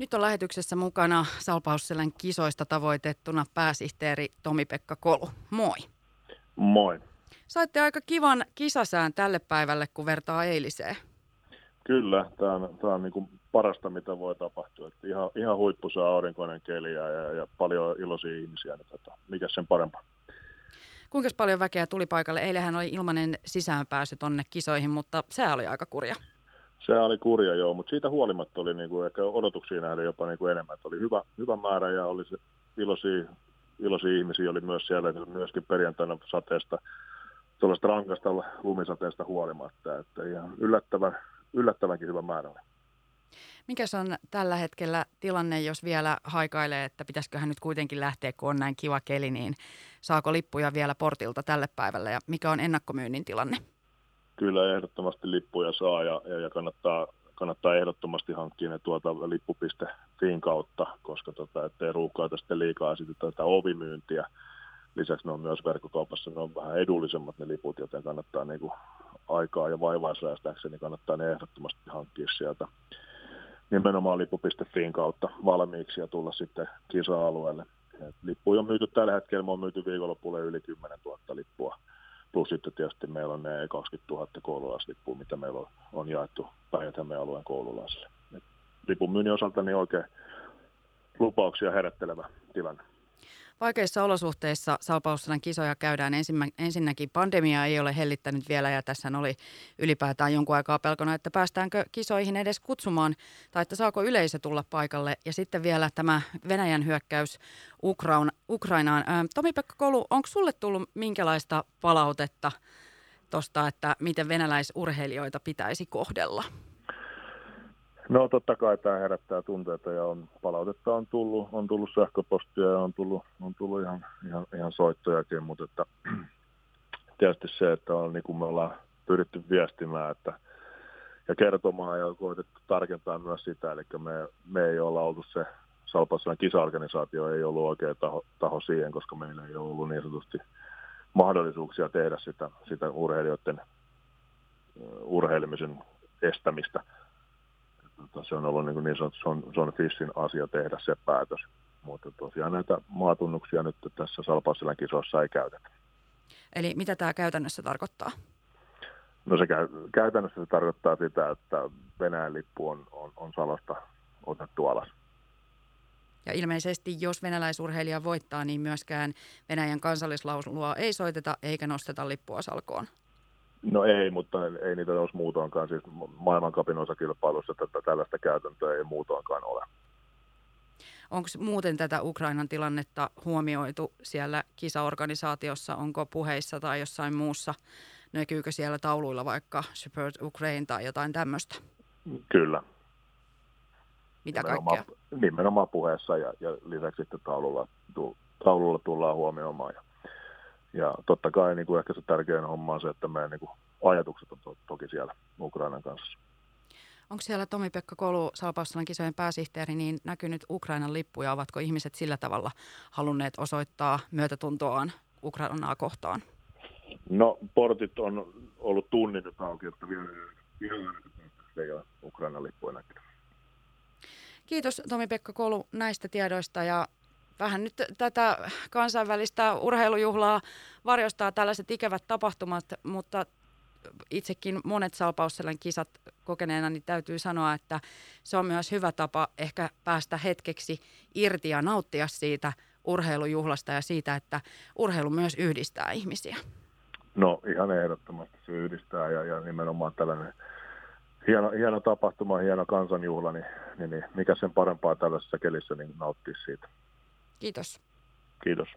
Nyt on lähetyksessä mukana Salpausselän kisoista tavoitettuna pääsihteeri Tomi-Pekka Kolu. Moi. Moi. Saitte aika kivan kisasään tälle päivälle, kun vertaa eiliseen. Kyllä, tämä on, tämä on niin kuin parasta, mitä voi tapahtua. Että ihan, ihan huippusaa aurinkoinen keli ja, ja, ja paljon iloisia ihmisiä. Niin tota, mikä sen parempaa? Kuinka paljon väkeä tuli paikalle? Eilähän oli ilmainen sisäänpääsy tonne kisoihin, mutta se oli aika kurja. Se oli kurja joo, mutta siitä huolimatta oli niin kuin ehkä odotuksia nähden jopa niin kuin enemmän. Että oli hyvä, hyvä määrä ja oli se iloisia, iloisia ihmisiä oli myös siellä, myöskin perjantaina sateesta, tuollaista rankasta lumisateesta huolimatta. Että ihan yllättävän, yllättävänkin hyvä määrä oli. Mikä on tällä hetkellä tilanne, jos vielä haikailee, että pitäisiköhän nyt kuitenkin lähteä, kun on näin kiva keli, niin saako lippuja vielä portilta tälle päivälle ja mikä on ennakkomyynnin tilanne? Kyllä ehdottomasti lippuja saa ja, ja, ja kannattaa, kannattaa ehdottomasti hankkia ne tuota lippu.fin kautta, koska tota, ettei ruuhkaita sitten liikaa sitten tätä ovimyyntiä. Lisäksi ne on myös verkkokaupassa, ne on vähän edullisemmat ne liput, joten kannattaa niin kuin aikaa ja vaivaa säästääkseni, niin kannattaa ne ehdottomasti hankkia sieltä nimenomaan lippu.fin kautta valmiiksi ja tulla sitten kisa-alueelle. Lippuja on myyty tällä hetkellä, me on myyty viikonloppuun yli 10 000 lippua Plus sitten tietysti meillä on ne 20 000 koululaislippua, mitä meillä on, jaettu päijät alueen koululaisille. lipun myynnin osalta niin oikein lupauksia herättelevä tilanne. Vaikeissa olosuhteissa Salpausselän kisoja käydään. Ensinnäkin pandemia ei ole hellittänyt vielä ja tässä oli ylipäätään jonkun aikaa pelkona, että päästäänkö kisoihin edes kutsumaan tai että saako yleisö tulla paikalle. Ja sitten vielä tämä Venäjän hyökkäys Ukraun, Ukrainaan. Tomi-Pekka Kolu, onko sulle tullut minkälaista palautetta tuosta, että miten venäläisurheilijoita pitäisi kohdella? No totta kai tämä herättää tunteita ja on, palautetta on tullut, on tullut sähköpostia ja on tullut, on tullut ihan, ihan, ihan soittojakin, mutta että, tietysti se, että on, niin kuin me ollaan pyritty viestimään että, ja kertomaan ja koitettu tarkentaa myös sitä, eli me, me ei olla oltu se Salpassalan kisa-organisaatio ei ollut oikea taho, taho siihen, koska meillä ei ollut niin sanotusti mahdollisuuksia tehdä sitä, sitä urheilijoiden urheilemisen estämistä tota, se on ollut niin, niin sanottu Son, Son Fishin asia tehdä se päätös. Mutta tosiaan näitä maatunnuksia nyt tässä Salpausselän kisossa ei käytetä. Eli mitä tämä käytännössä tarkoittaa? No se käy, käytännössä se tarkoittaa sitä, että Venäjän lippu on, on, on salasta otettu alas. Ja ilmeisesti, jos venäläisurheilija voittaa, niin myöskään Venäjän kansallislaulua ei soiteta eikä nosteta lippua salkoon. No ei, mutta ei niitä olisi muutoinkaan. Siis maailmankapin osakilpailussa tätä, tällaista käytäntöä ei muutoinkaan ole. Onko muuten tätä Ukrainan tilannetta huomioitu siellä kisaorganisaatiossa? Onko puheissa tai jossain muussa? Näkyykö siellä tauluilla vaikka Support Ukraine tai jotain tämmöistä? Kyllä. Mitä nimenomaan, kaikkea? Nimenomaan puheessa ja, ja lisäksi sitten taululla, taululla tullaan huomioimaan. Ja ja totta kai niin kuin ehkä se tärkein homma on se, että meidän niin kuin ajatukset on to- toki siellä Ukrainan kanssa. Onko siellä Tomi-Pekka Kolu, Salpaussalan kisojen pääsihteeri, niin näkynyt Ukrainan lippuja? Ovatko ihmiset sillä tavalla halunneet osoittaa myötätuntoaan Ukrainaa kohtaan? No portit on ollut tunnin nyt auki, että vielä, vielä ei ole Ukrainan lippuja näkynyt. Kiitos Tomi-Pekka Kolu näistä tiedoista ja vähän nyt tätä kansainvälistä urheilujuhlaa varjostaa tällaiset ikävät tapahtumat, mutta itsekin monet Salpausselän kisat kokeneena, niin täytyy sanoa, että se on myös hyvä tapa ehkä päästä hetkeksi irti ja nauttia siitä urheilujuhlasta ja siitä, että urheilu myös yhdistää ihmisiä. No ihan ehdottomasti se yhdistää ja, ja nimenomaan tällainen hieno, hieno tapahtuma, hieno kansanjuhla, niin, niin, niin mikä sen parempaa tällaisessa kelissä niin nauttia siitä. Kiitos. Kiitos.